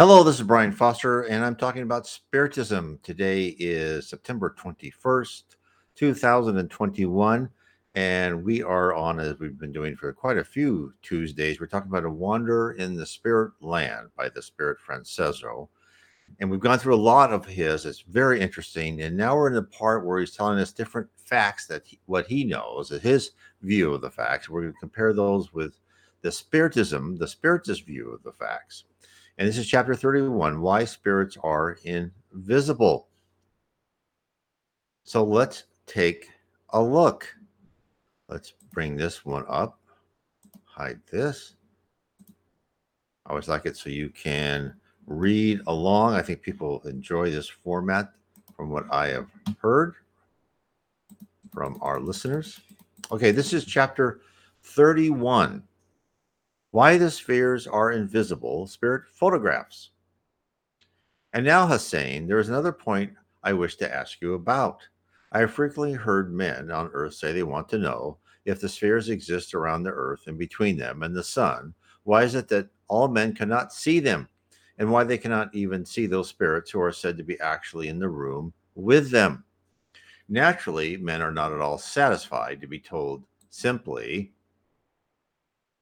Hello, this is Brian Foster, and I'm talking about Spiritism. Today is September 21st, 2021, and we are on, as we've been doing for quite a few Tuesdays, we're talking about A Wander in the Spirit Land by the Spirit Franchezzo. And we've gone through a lot of his. It's very interesting. And now we're in the part where he's telling us different facts that he, what he knows, his view of the facts. We're going to compare those with the Spiritism, the Spiritist view of the facts. And this is chapter 31 Why Spirits Are Invisible. So let's take a look. Let's bring this one up, hide this. I always like it so you can read along. I think people enjoy this format from what I have heard from our listeners. Okay, this is chapter 31 why the spheres are invisible, spirit photographs. And now, Hassein, there is another point I wish to ask you about. I have frequently heard men on earth say they want to know if the spheres exist around the earth and between them and the sun. Why is it that all men cannot see them? And why they cannot even see those spirits who are said to be actually in the room with them? Naturally, men are not at all satisfied to be told simply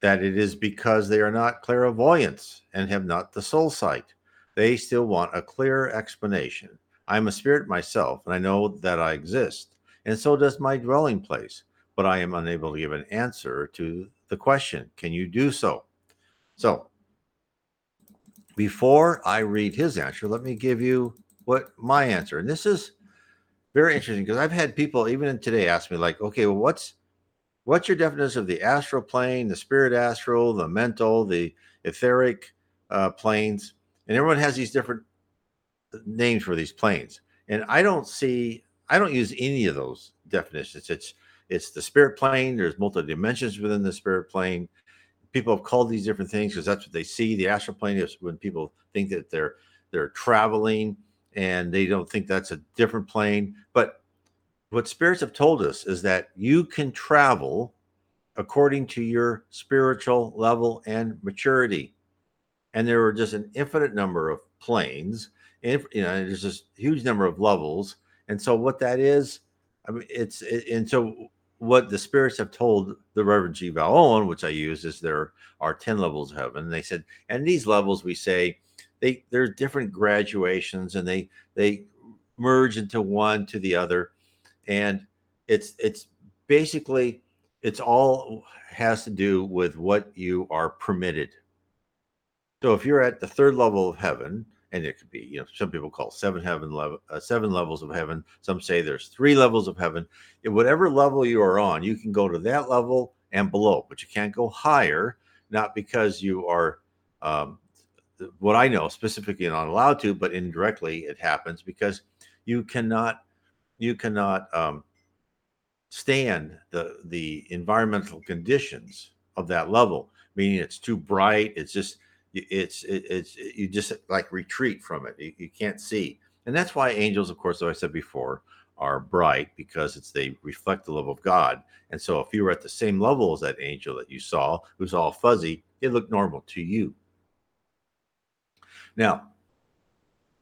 that it is because they are not clairvoyants and have not the soul sight. They still want a clear explanation. I am a spirit myself, and I know that I exist, and so does my dwelling place, but I am unable to give an answer to the question. Can you do so? So, before I read his answer, let me give you what my answer. And this is very interesting because I've had people even today ask me, like, okay, well, what's what's your definition of the astral plane, the spirit astral, the mental, the etheric uh, planes? And everyone has these different uh, names for these planes. And I don't see, I don't use any of those definitions. It's it's the spirit plane. There's multiple dimensions within the spirit plane. People have called these different things because that's what they see. The astral plane is when people think that they're they're traveling and they don't think that's a different plane. But what spirits have told us is that you can travel according to your spiritual level and maturity. And there are just an infinite number of planes, and you know, there's this huge number of levels. And so, what that is, I mean, it's it, and so what the spirits have told the Reverend G. Vale Owen, which I use, is there are 10 levels of heaven. And they said, and these levels we say they there's different graduations and they they merge into one to the other and it's it's basically it's all has to do with what you are permitted. So if you're at the third level of heaven and it could be you know some people call seven heaven level uh, seven levels of heaven. Some say there's three levels of heaven. At whatever level you are on you can go to that level and below but you can't go higher not because you are um, what i know specifically not allowed to but indirectly it happens because you cannot you cannot um, stand the the environmental conditions of that level meaning it's too bright it's just it's it, it's you just like retreat from it you, you, can't see. And that's why angels of course as i said before are bright because it's they reflect the love of god. And so if you were at the same level as that angel that you saw who's all fuzzy it looked normal to you. Now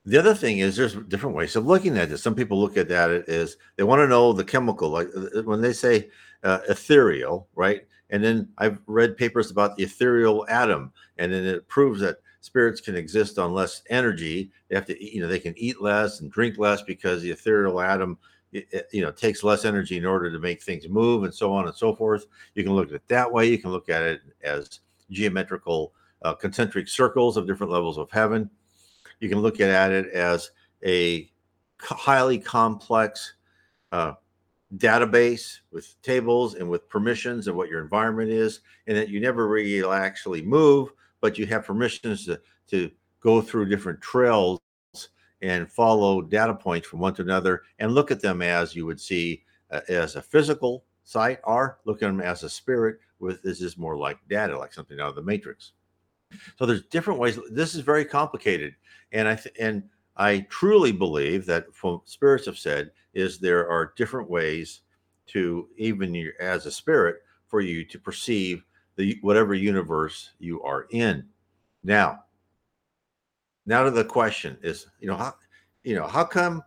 the other thing is there's different ways of looking at this. Some people look at that as they want to know the chemical, like uh, uh, when they say uh, ethereal, right? And then I've read papers about the ethereal atom, and then it proves that spirits can exist on less energy. They have to, eat, you know, they can eat less and drink less because the ethereal atom, you know, takes less energy in order to make things move, and so on and so forth. You can look at it that way. You can look at it as geometrical uh, concentric circles of different levels of heaven you can look at it as a highly complex uh, database with tables and with permissions and what your environment is, and that you never really actually move, but you have permissions to, to go through different trails and follow data points from one to another and look at them as you would see uh, as a physical site or look at them as a spirit with this is more like data like something out of the matrix so there's different ways. This is very complicated, and I th- and I truly believe that what spirits have said is there are different ways to even you as a spirit for you to perceive the whatever universe you are in. Now, Now to the question is, you know, how you know, how come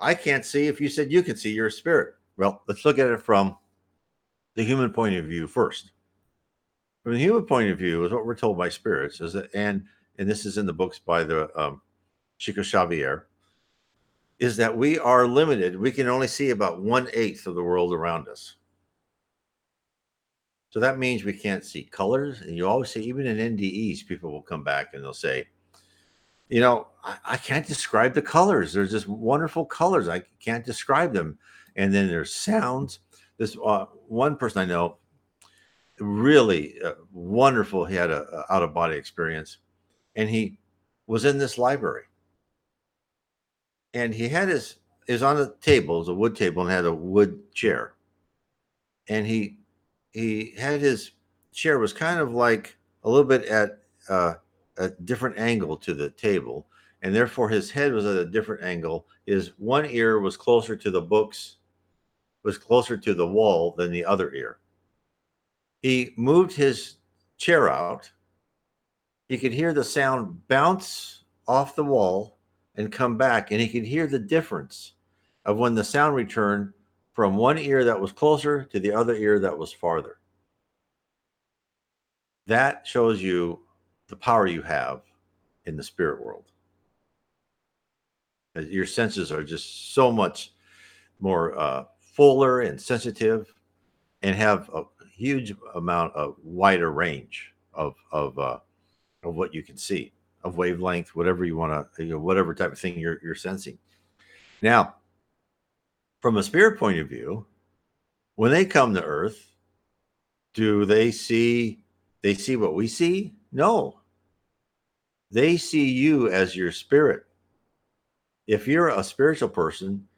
I can't see if you said you can see your spirit? Well, let's look at it from the human point of view first. From the human point of view, is what we're told by spirits is that, and and this is in the books by the um, Chico Xavier, is that we are limited. We can only see about one eighth of the world around us. So that means we can't see colors. And you always see, even in NDEs, people will come back and they'll say, you know, I, I, can't describe the colors. There's just wonderful colors. I can't describe them. And then there's sounds. This uh, one person I know, really uh, wonderful. He had a, a out of body experience, and he was in this library, and he had his is on a table, it was a wood table, and had a wood chair, and he he had his chair was kind of like a little bit at uh, a different angle to the table, and therefore his head was at a different angle. His one ear was closer to the books, was closer to the wall than the other ear. He moved his chair out. He could hear the sound bounce off the wall and come back, and he could hear the difference of when the sound returned from one ear that was closer to the other ear that was farther. That shows you the power you have in the spirit world. Your senses are just so much more uh, fuller and sensitive and have a huge amount of wider range of of uh, of what you can see of wavelength whatever you want to you know, whatever type of thing you're, you're sensing now from a spirit point of view, when they come to Earth, do they see they see what we see? No. They see you as your spirit. If you're a spiritual person,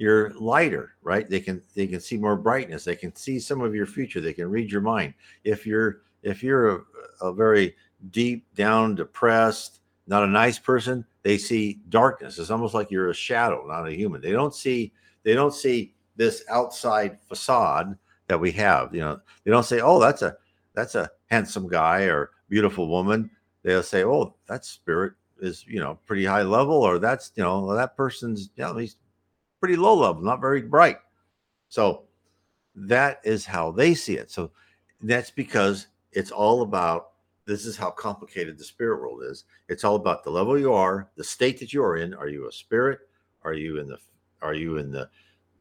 you're lighter, right? They can they can see more brightness. They can see some of your future. They can read your mind. If you're if you're a, a very deep down, depressed, not a nice person, they see darkness. It's almost like you're a shadow, not a human. They don't see they don't see this outside facade that we have. You know, they don't say, "Oh, that's a that's a handsome guy or beautiful woman." They'll say, "Oh, that spirit is you know pretty high level," or "That's you know that person's know he's pretty low level, not very bright." So that is how they see it. So that's because it's all about this is how complicated the spirit world is. It's all about the level you are, the state that you are in. Are you a spirit? Are you in the are you in the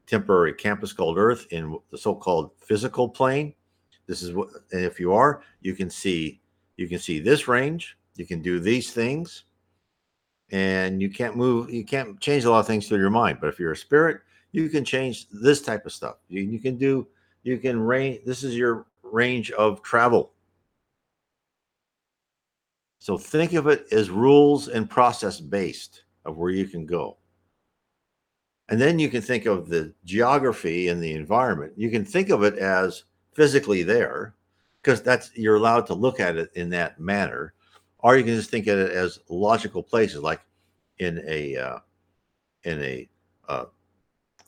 temporary campus called Earth in the so-called physical plane? This is what, and if you are, you can see you can see this range. You can do these things, and you can't move. You can't change a lot of things through your mind. But if you're a spirit, you can change this type of stuff. You, you can do. You can range. This is your range of travel. So think of it as rules and process based of where you can go. And then you can think of the geography and the environment. You can think of it as physically there because that's you're allowed to look at it in that manner, or you can just think of it as logical places, like in a uh, in a uh,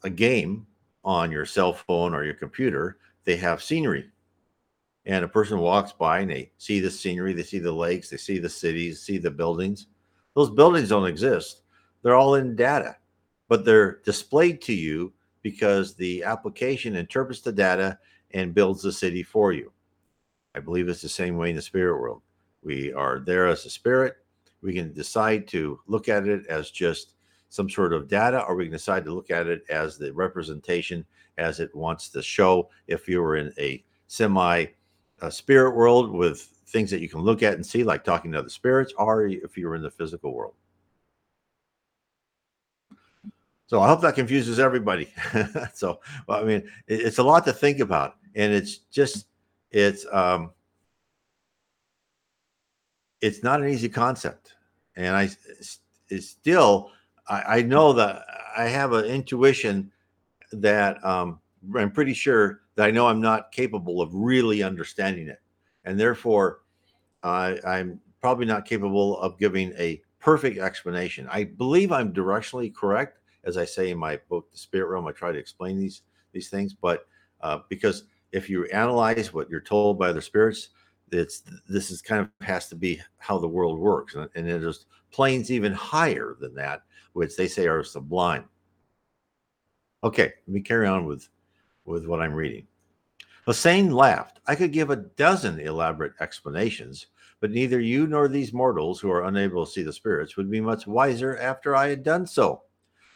a game on your cell phone or your computer. They have scenery, and a person walks by and they see the scenery, they see the lakes, they see the cities, see the buildings. Those buildings don't exist; they're all in data but they're displayed to you because the application interprets the data and builds the city for you. I believe it's the same way in the spirit world. We are there as a spirit. We can decide to look at it as just some sort of data, or we can decide to look at it as the representation as it wants to show. If you were in a semi uh, spirit world with things that you can look at and see, like talking to other spirits, or if you were in the physical world. So I hope that confuses everybody. so, well, I mean, it, it's a lot to think about, and it's just it's um, it's not an easy concept, and I it's still I, I know that I have an intuition that um, I'm pretty sure that I know I'm not capable of really understanding it, and therefore I, I'm probably not capable of giving a perfect explanation. I believe I'm directionally correct as I say in my book, The Spirit Realm, I try to explain these these things. But uh, because if you analyze what you're told by the spirits, it's this is kind of has to be how the world works, and, there's planes even higher than that, which they say are sublime. Okay, let me carry on with with what I'm reading. Hassein laughed. I could give a dozen elaborate explanations, but neither you nor these mortals who are unable to see the spirits would be much wiser after I had done so.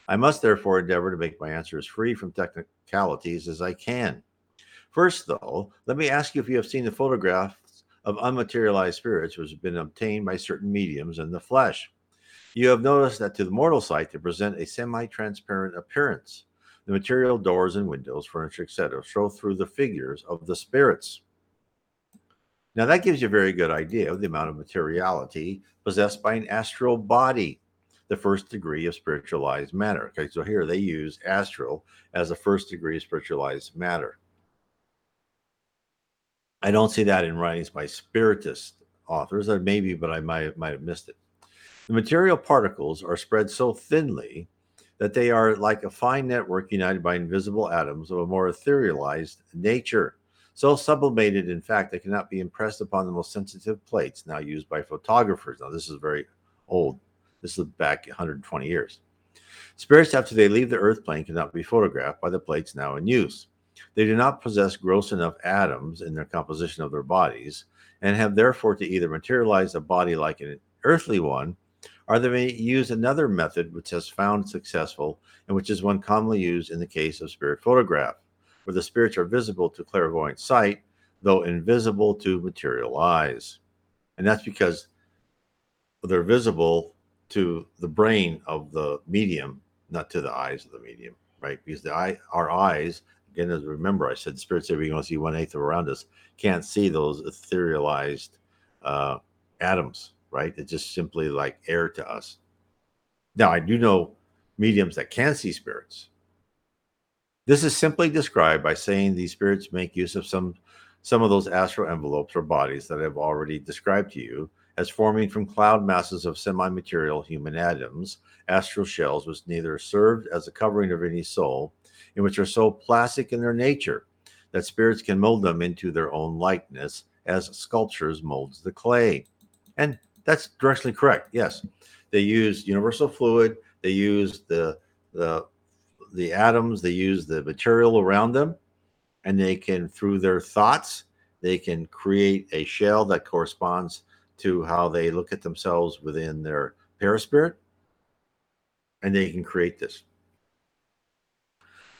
I must therefore endeavor to make my answers free from technicalities as I can. First, though, let me ask you if you have seen the photographs of unmaterialized spirits which have been obtained by certain mediums in the flesh. You have noticed that to the mortal sight they present a semi transparent appearance. The material doors and windows, furniture, etc., show through the figures of the spirits. Now, that gives you a very good idea of the amount of materiality possessed by an astral body, the first degree of spiritualized matter. Okay, so here they use astral as a first degree of spiritualized matter. I don't see that in writings by spiritist authors, or maybe, but I might, might have missed it. The material particles are spread so thinly that they are like a fine network united by invisible atoms of a more etherealized nature. So sublimated, in fact, they cannot be impressed upon the most sensitive plates now used by photographers. Now, this is very old. This is back 120 years. Spirits, after they leave the earth plane, cannot be photographed by the plates now in use. They do not possess gross enough atoms in their composition of their bodies and have therefore to either materialize a body like an earthly one or they may use another method which has found successful and which is one commonly used in the case of spirit photograph, where the spirits are visible to clairvoyant sight, though invisible to material eyes. And that's because they're visible to the brain of the medium, not to the eyes of the medium, right? Because the eye, our eyes, again, as remember, I said spirits every going to see one eighth of around us, can't see those etherealized uh, atoms right? It's just simply like air to us. Now, I do know mediums that can see spirits. This is simply described by saying these spirits make use of some some of those astral envelopes or bodies that I've already described to you as forming from cloud masses of semi-material human atoms, astral shells which neither served as a covering of any soul, and which are so plastic in their nature that spirits can mold them into their own likeness as sculptures molds the clay. And that's directly correct. Yes, they use universal fluid. They use the the the atoms. They use the material around them, and they can through their thoughts they can create a shell that corresponds to how they look at themselves within their perispirit, and they can create this.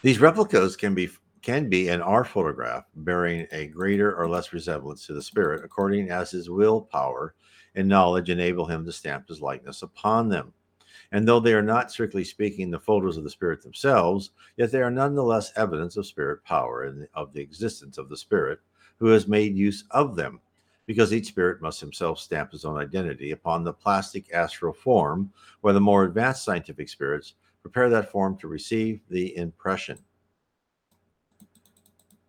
These replicas can be can be and are photographed bearing a greater or less resemblance to the spirit according as his willpower and knowledge enable him to stamp his likeness upon them. And though they are not strictly speaking the photos of the spirit themselves, yet they are nonetheless evidence of spirit power and of the existence of the spirit who has made use of them, because each spirit must himself stamp his own identity upon the plastic astral form, where the more advanced scientific spirits prepare that form to receive the impression.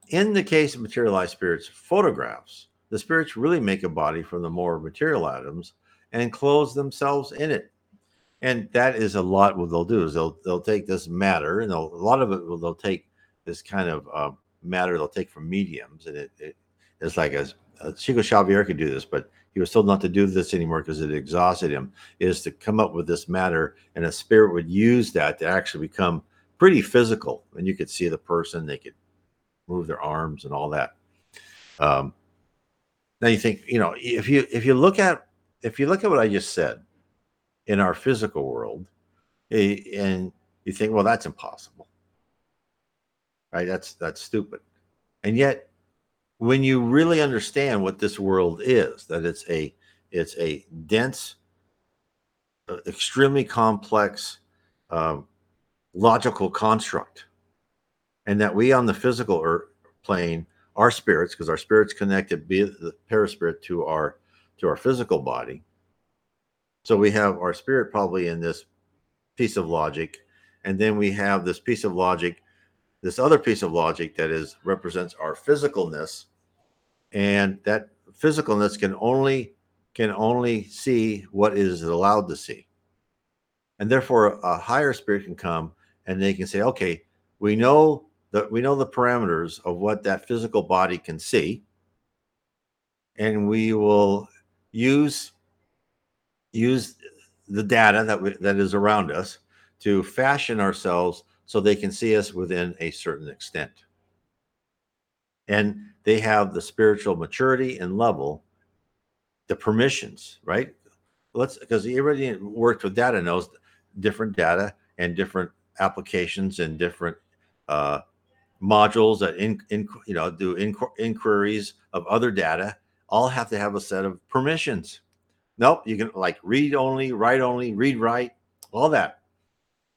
In the case of materialized spirits photographs, the spirits really make a body from the more material atoms and close themselves in it. And that is a lot. What they'll do is they'll they'll take this matter, and a lot of it will they'll take this kind of uh, matter they'll take from mediums, and it, it it's like a, a Chico Xavier could do this, but he was told not to do this anymore because it exhausted him. Is to come up with this matter, and a spirit would use that to actually become pretty physical, and you could see the person, they could move their arms and all that. Um, now you think, you know, if you if you look at if you look at what I just said in our physical world, eh, and you think, well, that's impossible, right? That's that's stupid, and yet when you really understand what this world is, that it's a it's a dense, uh, extremely complex, uh, logical construct, and that we on the physical er, plane our spirits, because our spirits connected be the perispirit to our to our physical body. So we have our spirit probably in this piece of logic, and then we have this piece of logic, this other piece of logic that is represents our physicalness, and that physicalness can only can only see what is allowed to see. And therefore a higher spirit can come and they can say, okay, we know that we know the parameters of what that physical body can see. and we will use use the data that we, that is around us to fashion ourselves so they can see us within a certain extent. And they have the spiritual maturity and level, the permissions, right? Let's because everybody worked with data knows different data and different applications and different uh, modules that in, in you know do inqu- inquiries of other data all have to have a set of permissions. Nope, you can like read only, write only, read write, all that.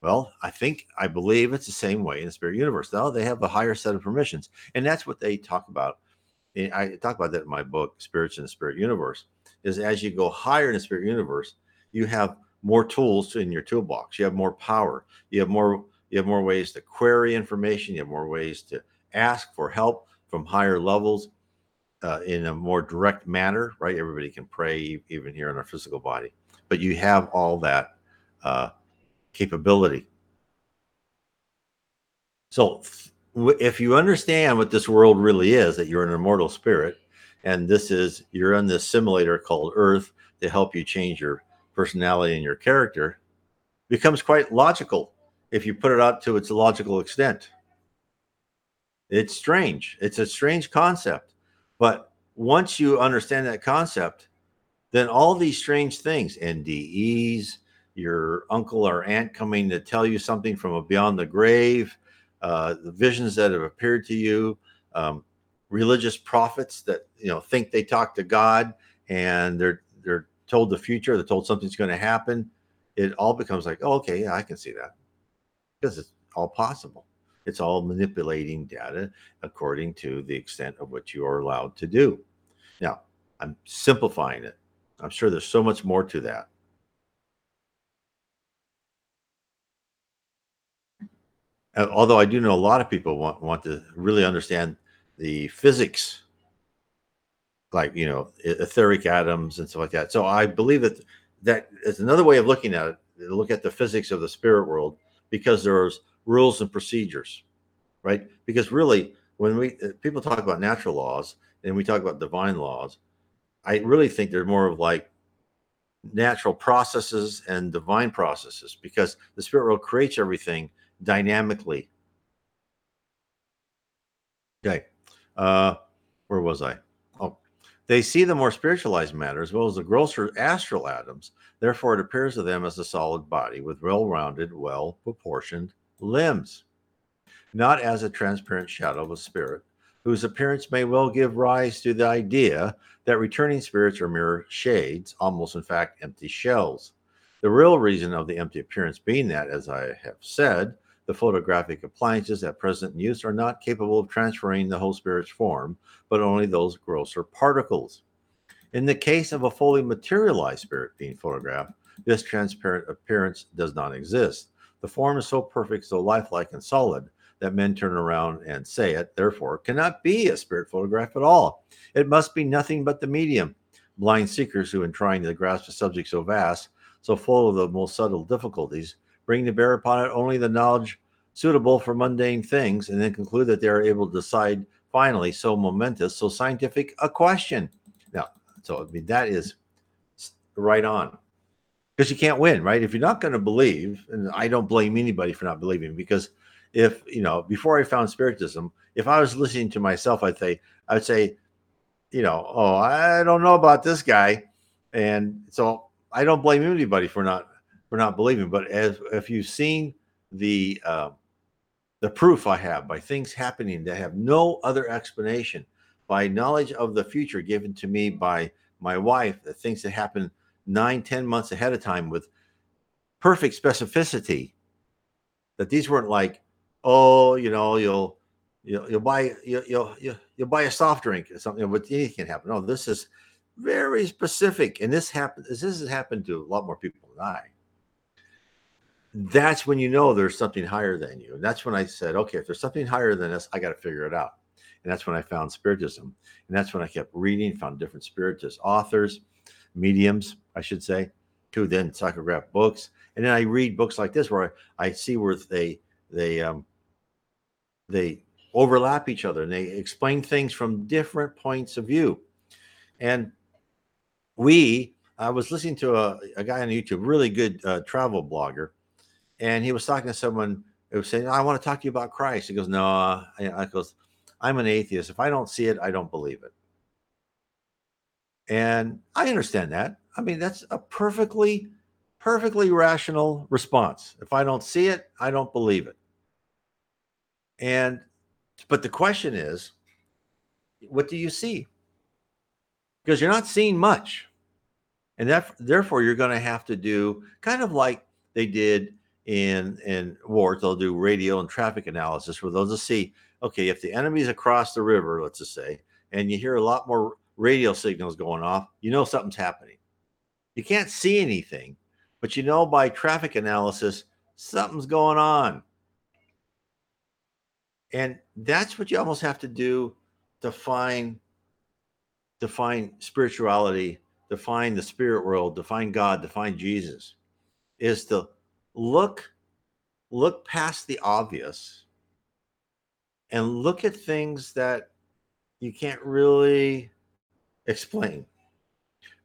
Well, I think I believe it's the same way in the spirit universe. Now they have a higher set of permissions, and that's what they talk about. And I talk about that in my book, Spirits in the Spirit Universe. Is as you go higher in the spirit universe, you have more tools in your toolbox. You have more power. You have more. You have more ways to query information. You have more ways to ask for help from higher levels uh, in a more direct manner. Right? Everybody can pray, even here in our physical body, but you have all that uh, capability. So, if you understand what this world really is, that you're an immortal spirit, and this is you're in this simulator called Earth to help you change your personality and your character, becomes quite logical if you put it out to its logical extent. It's strange. It's a strange concept. But once you understand that concept, then all these strange things, NDEs, your uncle or aunt coming to tell you something from beyond the grave, uh, the visions that have appeared to you, um, religious prophets that you know think they talk to God and they're they're told the future, they're told something's going to happen. It all becomes like, oh, okay, yeah, I can see that because it's all possible. It's all manipulating data according to the extent of what you are allowed to do. Now, I'm simplifying it. I'm sure there's so much more to that. Uh, although I do know a lot of people want want to really understand the physics, like you know etheric atoms and stuff like that. So I believe that that is another way of looking at it. Look at the physics of the spirit world because there's rules and procedures, right? Because really, when we uh, people talk about natural laws and we talk about divine laws, I really think they're more of like natural processes and divine processes because the spirit world creates everything dynamically. Okay. Uh, where was I? Oh, they see the more spiritualized matter as well as the grosser astral atoms. Therefore, it appears to them as a solid body with well rounded, well proportioned limbs, not as a transparent shadow of a spirit, whose appearance may well give rise to the idea that returning spirits are mere shades, almost in fact empty shells. The real reason of the empty appearance being that, as I have said, the photographic appliances at present in use are not capable of transferring the whole spirit's form, but only those grosser particles. In the case of a fully materialized spirit being photographed, this transparent appearance does not exist. The form is so perfect, so lifelike and solid that men turn around and say it, therefore, cannot be a spirit photograph at all. It must be nothing but the medium. Blind seekers who, in trying to grasp a subject so vast, so full of the most subtle difficulties, bring to bear upon it only the knowledge suitable for mundane things, and then conclude that they are able to decide finally so momentous, so scientific a question. Now, so I mean that is right on. Because you can't win, right? If you're not going to believe, and I don't blame anybody for not believing, because if you know, before I found Spiritism, if I was listening to myself, I'd say, I'd say, you know, oh, I don't know about this guy, and so I don't blame anybody for not for not believing. But as if you've seen the uh, the proof I have by things happening that have no other explanation, by knowledge of the future given to me by my wife, the things that happen nine, ten months ahead of time with perfect specificity. That these weren't like, oh, you know, you'll you'll, you'll buy you'll, you'll you'll buy a soft drink or something, but anything can happen. No, this is very specific, and this happens. This has happened to a lot more people than I that's when you know there's something higher than you. And that's when I said, okay, if there's something higher than us, I got to figure it out. And that's when I found Spiritism. And that's when I kept reading, found different Spiritist authors, mediums, I should say, to then psychograph books. And then I read books like this where I, I see where they they um they overlap each other and they explain things from different points of view. And we, I was listening to a, a guy on YouTube, really good uh, travel blogger, and he was talking to someone who was saying, I want to talk to you about Christ. He goes, No, I, I goes, I'm an atheist. If I don't see it, I don't believe it. And I understand that. I mean, that's a perfectly, perfectly rational response. If I don't see it, I don't believe it. And, but the question is, what do you see? Because you're not seeing much. And that, therefore, you're going to have to do kind of like they did in in wars. They'll do radio and traffic analysis where they'll just see, okay, if the enemy's across the river, let's just say, and you hear a lot more radio signals going off, you know something's happening. You can't see anything, but you know by traffic analysis something's going on. And that's what you almost have to do to find to find spirituality, to find the spirit world, to find God, to find Jesus, is to look look past the obvious and look at things that you can't really explain.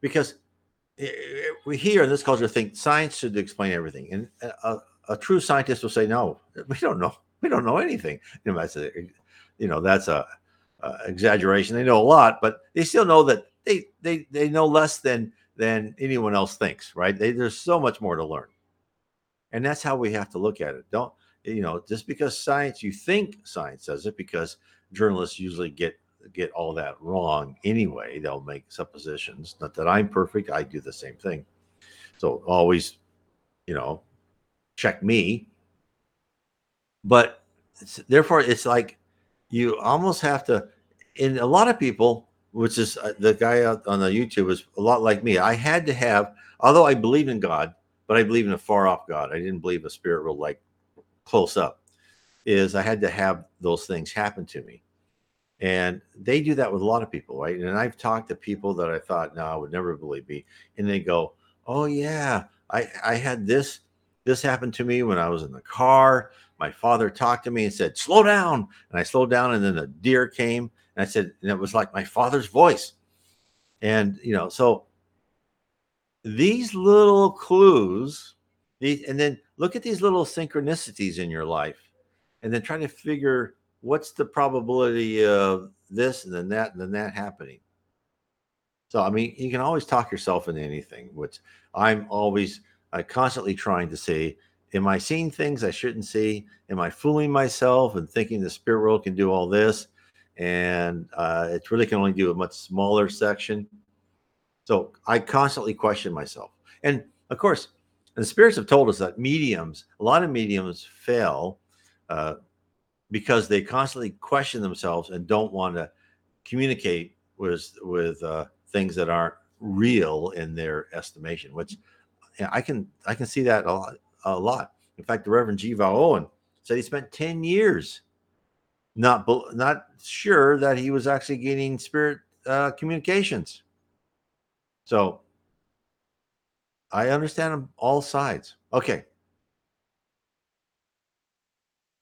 Because we here in this culture think science should explain everything. And a, a, true scientist will say no we don't know. We don't know anything. You know that's a you know that's a, a exaggeration. They know a lot but they still know that they they they know less than than anyone else thinks right? They, there's so much more to learn and that's how we have to look at it don't you know just because science you think science says it because journalists usually get get all that wrong anyway. They'll make suppositions. Not that I'm perfect. I do the same thing. So always, you know, check me. But it's, therefore, it's like you almost have to. In a lot of people, which is uh, the guy out on the YouTube is a lot like me. I had to have, although I believe in God, but I believe in a far off God. I didn't believe a spirit real like close up. Is I had to have those things happen to me and they do that with a lot of people, right? And I've talked to people that I thought, no, I would never believe me. And they go, Oh yeah, I, I had this, this happened to me when I was in the car. My father talked to me and said, Slow down. And I slowed down, and then a deer came. And I said, and it was like my father's voice. And you know, so these little clues, these, and then look at these little synchronicities in your life, and then try to figure what's the probability of this and then that and then that happening? So, I mean, you can always talk yourself into anything, which I'm always I constantly trying to say, am I seeing things I shouldn't see? Am I fooling myself and thinking the spirit world can do all this? And uh, it really can only do a much smaller section. So I constantly question myself. And of course, the spirits have told us that mediums, a lot of mediums fail uh, because they constantly question themselves and don't want to communicate with with uh, things that aren't real in their estimation. Which I can I can see that a lot. A lot. In fact, the Reverend G. Vale Owen said he spent ten years not not sure that he was actually getting spirit uh, communications. So I understand all sides. Okay.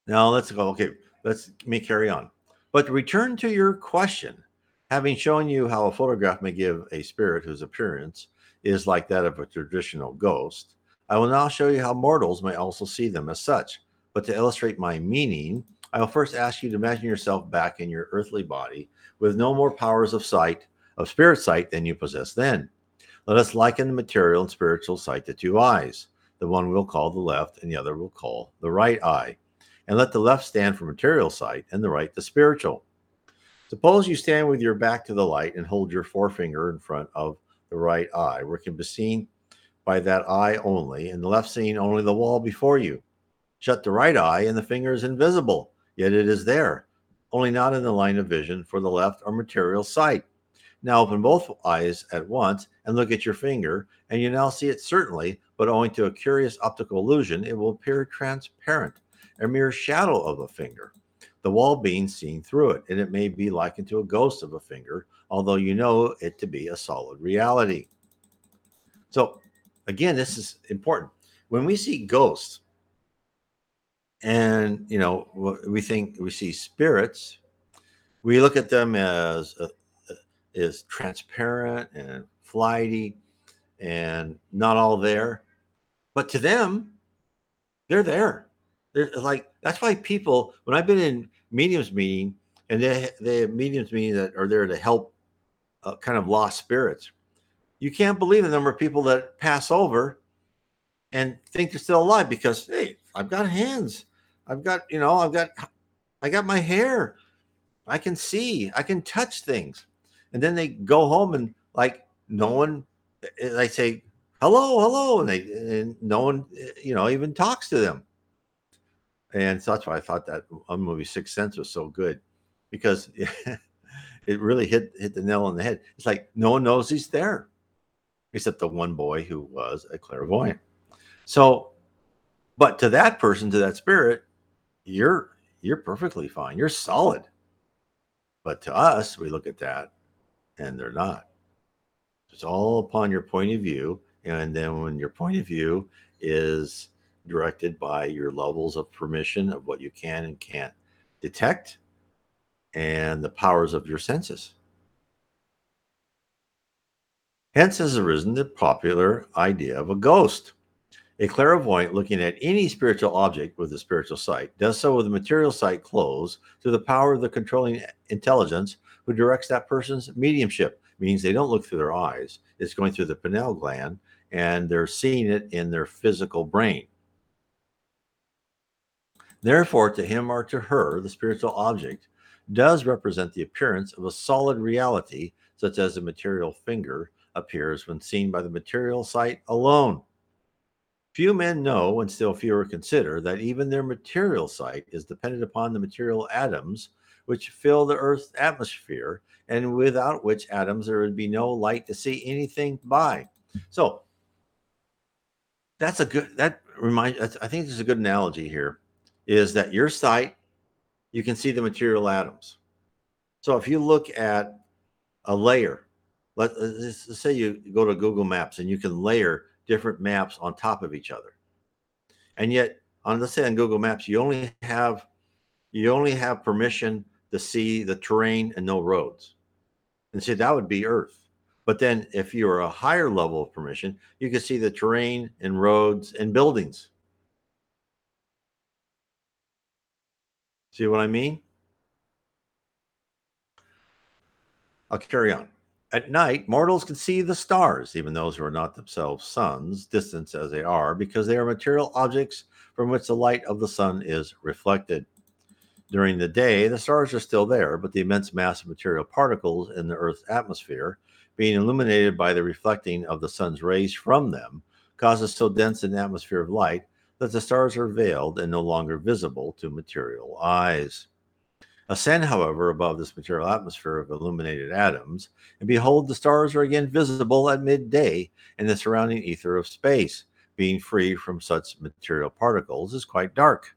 Now let's go. Okay, let's me carry on. But to return to your question, having shown you how a photograph may give a spirit whose appearance is like that of a traditional ghost, I will now show you how mortals may also see them as such. But to illustrate my meaning, I will first ask you to imagine yourself back in your earthly body with no more powers of sight, of spirit sight, than you possess then. Let us liken the material and spiritual sight to two eyes. The one we'll call the left, and the other we'll call the right eye and let the left stand for material sight and the right the spiritual. Suppose you stand with your back to the light and hold your forefinger in front of the right eye, where it can be seen by that eye only, and the left seeing only the wall before you. Shut the right eye, and the finger is invisible, yet it is there, only not in the line of vision for the left or material sight. Now open both eyes at once and look at your finger, and you now see it certainly, but owing to a curious optical illusion, it will appear transparent a mere shadow of a finger, the wall being seen through it, and it may be likened to a ghost of a finger, although you know it to be a solid reality. So, again, this is important. When we see ghosts, and you know, we think we see spirits, we look at them as a, is transparent and flighty and not all there. But to them, they're there. They're like that's why people when I've been in mediums meeting and they they have mediums meeting that are there to help uh, kind of lost spirits. You can't believe the number of people that pass over and think they're still alive because hey, I've got hands, I've got you know, I've got I got my hair, I can see, I can touch things, and then they go home and like no one, eh, they say hello, hello, and they and no one eh, you know even talks to them, and so that's why I thought that movie Sixth Sense was so good because it really hit hit the nail on the head. It's like no one knows he's there, except the one boy who was a clairvoyant. So, but to that person, to that spirit, you're you're perfectly fine. You're solid. But to us, we look at that and they're not. It's all upon your point of view. And then when your point of view is directed by your levels of permission of what you can and can't detect and the powers of your senses. Hence has arisen the popular idea of a ghost. A clairvoyant looking at any spiritual object with a spiritual sight does so with the material sight closed to the power of the controlling intelligence who directs that person's mediumship. Means they don't look through their eyes, it's going through the pineal gland and they're seeing it in their physical brain. Therefore, to him or to her, the spiritual object does represent the appearance of a solid reality, such as a material finger appears when seen by the material sight alone. Few men know, and still fewer consider, that even their material sight is dependent upon the material atoms which fill the Earth's atmosphere, and without which atoms there would be no light to see anything by. So that's a good that reminds I think there's a good analogy here is that your sight you can see the material atoms. So if you look at a layer, let, us say you go to Google Maps and you can layer different maps on top of each other. And yet, on let's say on Google Maps, you only have you only have permission to see the terrain and no roads. And say that would be Earth. But then if you're a higher level of permission, you can see the terrain and roads and buildings. See what I mean? I'll carry on. At night, mortals can see the stars, even those who are not themselves suns, distant as they are, because they are material objects from which the light of the sun is reflected. During the day, the stars are still there, but the immense mass of material particles in the Earth's atmosphere, being illuminated by the reflecting of the sun's rays from them, causes so dense an atmosphere of light that the stars are veiled and no longer visible to material eyes. Ascend, however, above this material atmosphere of illuminated atoms, and behold, the stars are again visible at midday in the surrounding ether of space. Being free from such material particles is quite dark.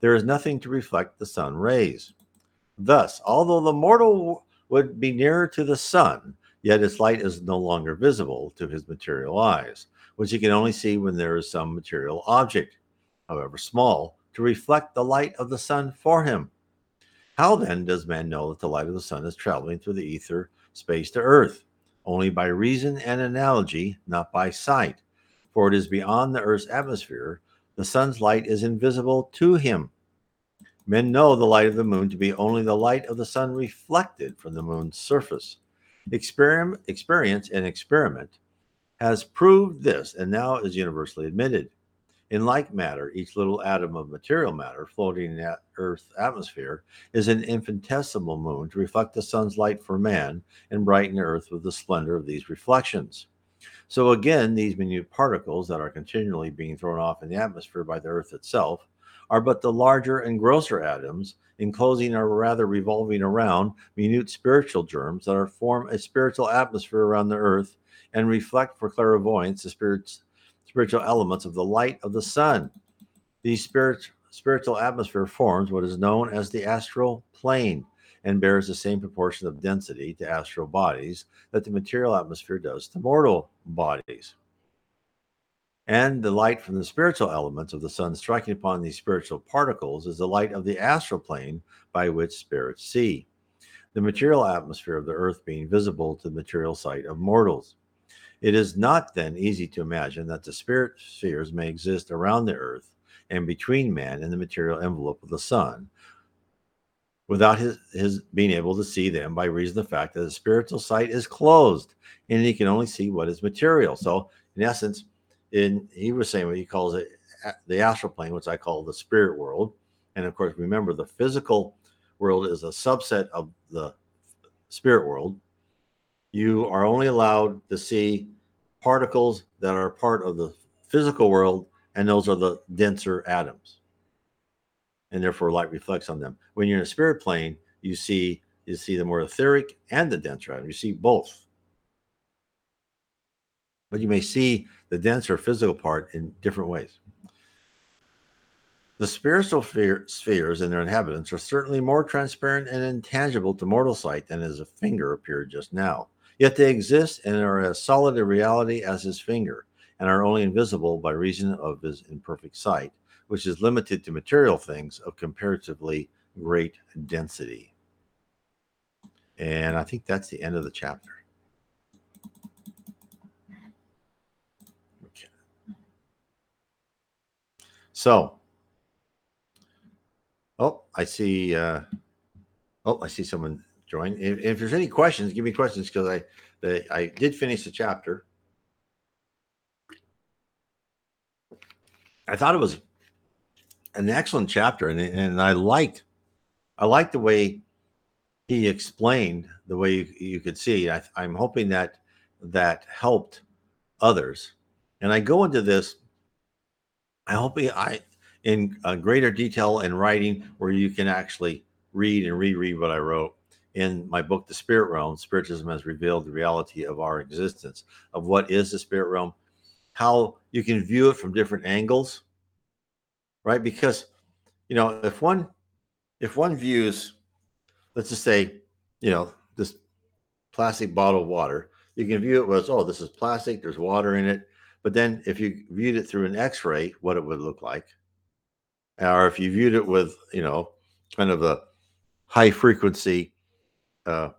There is nothing to reflect the sun rays. Thus, although the mortal would be nearer to the sun, yet its light is no longer visible to his material eyes, which he can only see when there is some material object, however small, to reflect the light of the sun for him. How then does man know that the light of the sun is traveling through the ether space to earth? Only by reason and analogy, not by sight. For it is beyond the earth's atmosphere. The sun's light is invisible to him. Men know the light of the moon to be only the light of the sun reflected from the moon's surface. Experiment, experience and experiment has proved this and now is universally admitted. In like matter, each little atom of material matter floating in the Earth's atmosphere is an infinitesimal moon to reflect the sun's light for man and brighten the Earth with the splendor of these reflections. So, again, these minute particles that are continually being thrown off in the atmosphere by the Earth itself are but the larger and grosser atoms enclosing or rather revolving around minute spiritual germs that are form a spiritual atmosphere around the Earth and reflect for clairvoyance the spirits spiritual elements of the light of the sun. These spirit, spiritual atmosphere forms what is known as the astral plane and bears the same proportion of density to astral bodies that the material atmosphere does to mortal bodies. And the light from the spiritual elements of the sun striking upon these spiritual particles is the light of the astral plane by which spirits see. the material atmosphere of the earth being visible to the material sight of mortals. It is not then easy to imagine that the spirit spheres may exist around the earth and between man and the material envelope of the sun without his, his being able to see them by reason of the fact that the spiritual sight is closed and he can only see what is material. So, in essence, in he was saying what he calls it the astral plane, which I call the spirit world. And of course, remember the physical world is a subset of the spirit world. You are only allowed to see particles that are part of the physical world, and those are the denser atoms. And therefore light reflects on them. When you're in a spirit plane, you see you see the more etheric and the denser. You see both. But you may see the denser physical part in different ways. The spiritual spheres and their inhabitants are certainly more transparent and intangible to mortal sight than as a finger appeared just now. Yet they exist and are as solid a reality as his finger, and are only invisible by reason of his imperfect sight, which is limited to material things of comparatively great density. And I think that's the end of the chapter. Okay. So, Oh, I see. Uh, oh, I see someone join. If, if there's any questions, give me questions because I I did finish the chapter. I thought it was an excellent chapter, and and I liked I liked the way he explained the way you, you could see. I, I'm hoping that that helped others. And I go into this. I hope I in uh, greater detail in writing where you can actually read and reread what I wrote in my book, The Spirit Realm. Spiritism has revealed the reality of our existence, of what is the spirit realm, how you can view it from different angles, right? Because, you know, if one if one views, let's just say, you know, this plastic bottle of water, you can view it as, oh, this is plastic, there's water in it. But then if you viewed it through an X-ray, what it would look like, or if you viewed it with you know kind of a high frequency uh,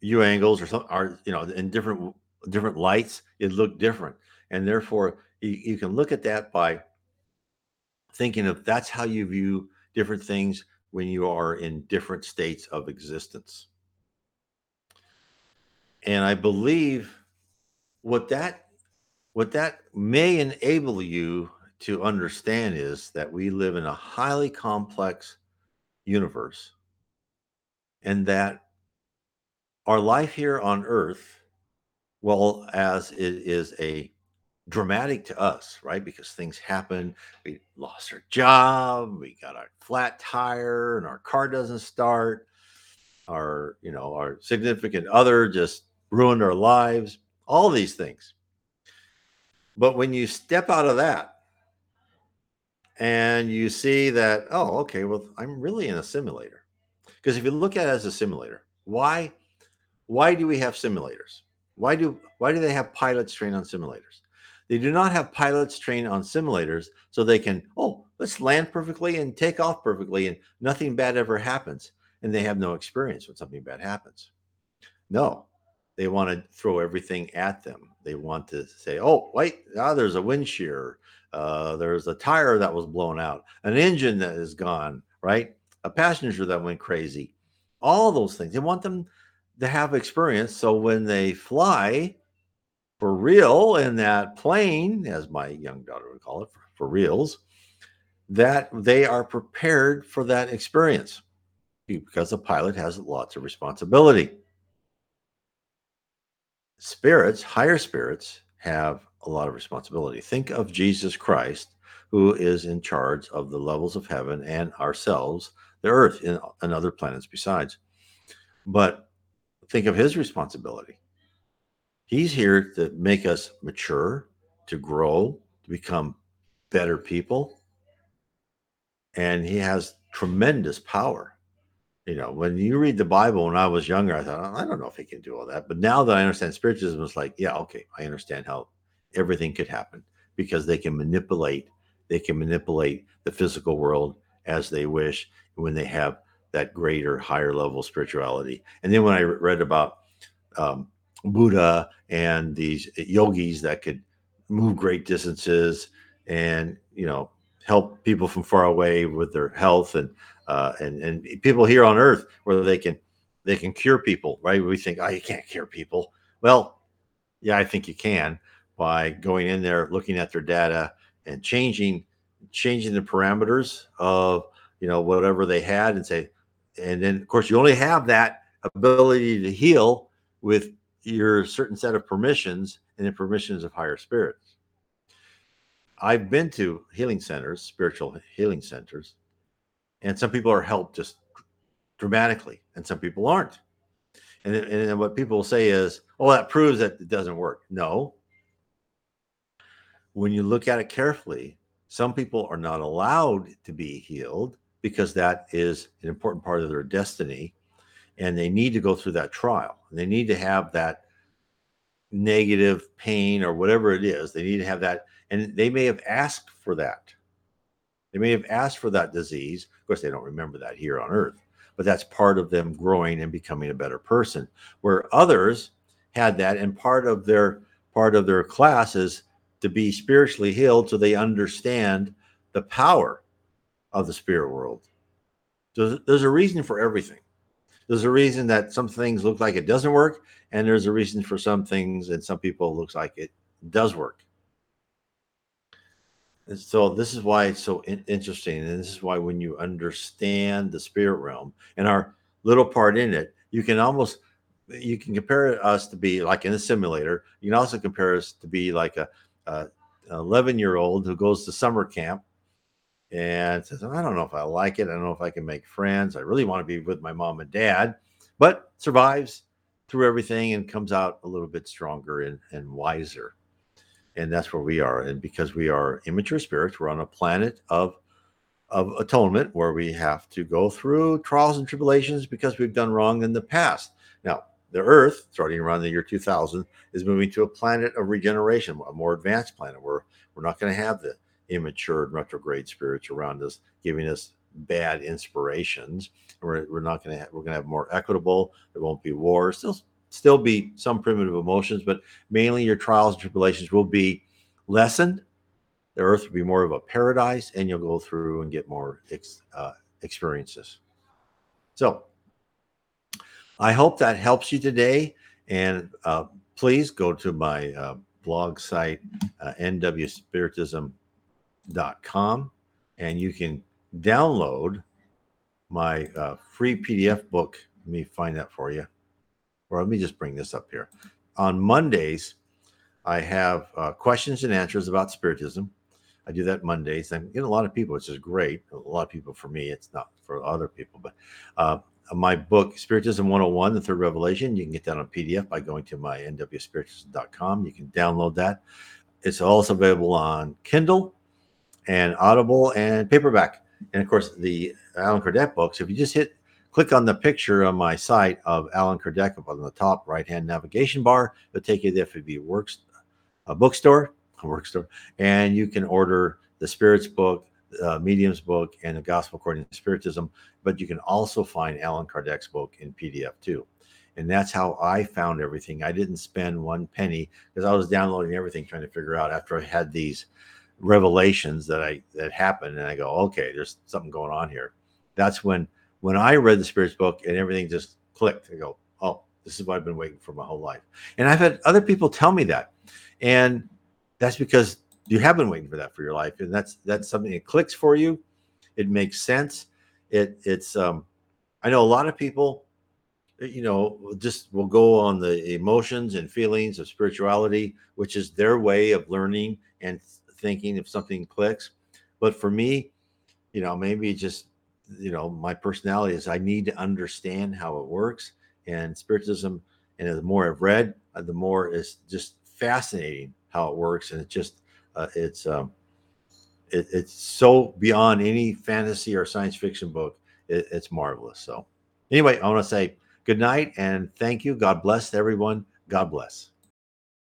view angles or something, or you know, in different different lights, it looked different, and therefore you, you can look at that by thinking of that's how you view different things when you are in different states of existence. And I believe what that what that may enable you to understand is that we live in a highly complex universe and that our life here on earth well as it is a dramatic to us right? Because things happen. We lost our job we got a flat tire and our car doesn't start. Our you know our significant other just ruined our lives all these things. But when you step out of that and you see that oh okay well i'm really in a simulator because if you look at it as a simulator why why do we have simulators? Why do why do they have pilots trained on simulators they do not have pilots trained on simulators so they can oh let's land perfectly and take off perfectly and nothing bad ever happens and they have no experience when something bad happens no they want to throw everything at them they want to say oh wait now there's a wind shear uh, there's a tire that was blown out, an engine that is gone, right? A passenger that went crazy. All those things. They want them to have experience. So when they fly for real in that plane, as my young daughter would call it, for, for reals, that they are prepared for that experience because the pilot has lots of responsibility. Spirits, higher spirits, have a lot of responsibility. Think of Jesus Christ, who is in charge of the levels of heaven and ourselves, the earth, and, and other planets besides. But think of his responsibility. He's here to make us mature, to grow, to become better people. And he has tremendous power. You know, when you read the Bible when I was younger, I thought, I don't know if he can do all that. But now that I understand spiritualism, it's like, yeah, okay, I understand how everything could happen because they can manipulate they can manipulate the physical world as they wish when they have that greater, higher level spirituality. And then when I read about um, Buddha and these yogis that could move great distances and you know help people from far away with their health and uh, and and people here on Earth where they can they can cure people, right? We think, oh, you can't cure people. Well, yeah, I think you can by going in there, looking at their data, and changing changing the parameters of you know whatever they had, and say, and then of course you only have that ability to heal with your certain set of permissions and the permissions of higher spirits. I've been to healing centers, spiritual healing centers, and some people are helped just dramatically, and some people aren't. And, and what people say is, oh, that proves that it doesn't work. No. When you look at it carefully, some people are not allowed to be healed because that is an important part of their destiny. And they need to go through that trial. They need to have that negative pain or whatever it is. They need to have that. And they may have asked for that. They may have asked for that disease. Of course, they don't remember that here on earth but that's part of them growing and becoming a better person. Where others had that, and part of their part of their class is to be spiritually healed so they understand the power of the spirit world. So there's a reason for everything. There's a reason that some things look like it doesn't work, and there's a reason for some things and some people looks like it does work. And so this is why it's so in- interesting, and this is why when you understand the spirit realm and our little part in it, you can almost you can compare us to be like in a simulator. You can also compare us to be like a, a 11 year old who goes to summer camp and says, I don't know if I like it. I don't know if I can make friends. I really want to be with my mom and dad, but survives through everything and comes out a little bit stronger and, and wiser and that's where we are. And because we are immature spirits, we're on a planet of of atonement where we have to go through trials and tribulations because we've done wrong in the past. Now, the Earth, starting around the year 2000, is moving to a planet of regeneration, a more advanced planet where we're not going to have the immature and retrograde spirits around us giving us bad inspirations. We're, we're not going to we're going to have more equitable. There won't be wars. Still, still be some primitive emotions, but mainly your trials and tribulations will be lessened. The earth will be more of a paradise, and you'll go through and get more ex, uh, experiences. So, I hope that helps you today. And uh, please go to my uh, blog site, uh, nwspiritism.com, and you can download my uh, free PDF book. Let me find that for you or let me just bring this up here. On Mondays, I have uh, questions and answers about Spiritism. I do that Mondays. I'm getting a lot of people, which is great. A lot of people for me. It's not for other people, but uh, my book, Spiritism 101, The Third Revelation, you can get that on PDF by going to my nwspiritism.com. You can download that. It's also available on Kindle and Audible and paperback. And of course, the Allan Kardec books, if you just hit Click on the picture on my site of Allan Kardec up on the top right hand navigation bar. It'll take you to the FEB Works a bookstore, a workstore, and you can order the Spirits book, uh, Medium's book, and the Gospel According to Spiritism. But you can also find Allan Kardec's book in PDF too. And that's how I found everything. I didn't spend one penny because I was downloading everything trying to figure out after I had these revelations that I that happened and I go, okay, there's something going on here. That's when when I read the Spirits book and everything just clicked, I go, oh, this is what I've been waiting for my whole life. And I've had other people tell me that. And that's because you have been waiting for that for your life. And that's that's something that clicks for you. It makes sense. It it's um I know a lot of people, you know, just will go on the emotions and feelings of spirituality, which is their way of learning and thinking if something clicks. But for me, you know, maybe just you know my personality is i need to understand how it works and spiritism and the more i've read uh, the more it's just fascinating how it works and it's just uh, it's um it, it's so beyond any fantasy or science fiction book. It, it's marvelous. So anyway i want to say good night and thank you. God bless everyone. God bless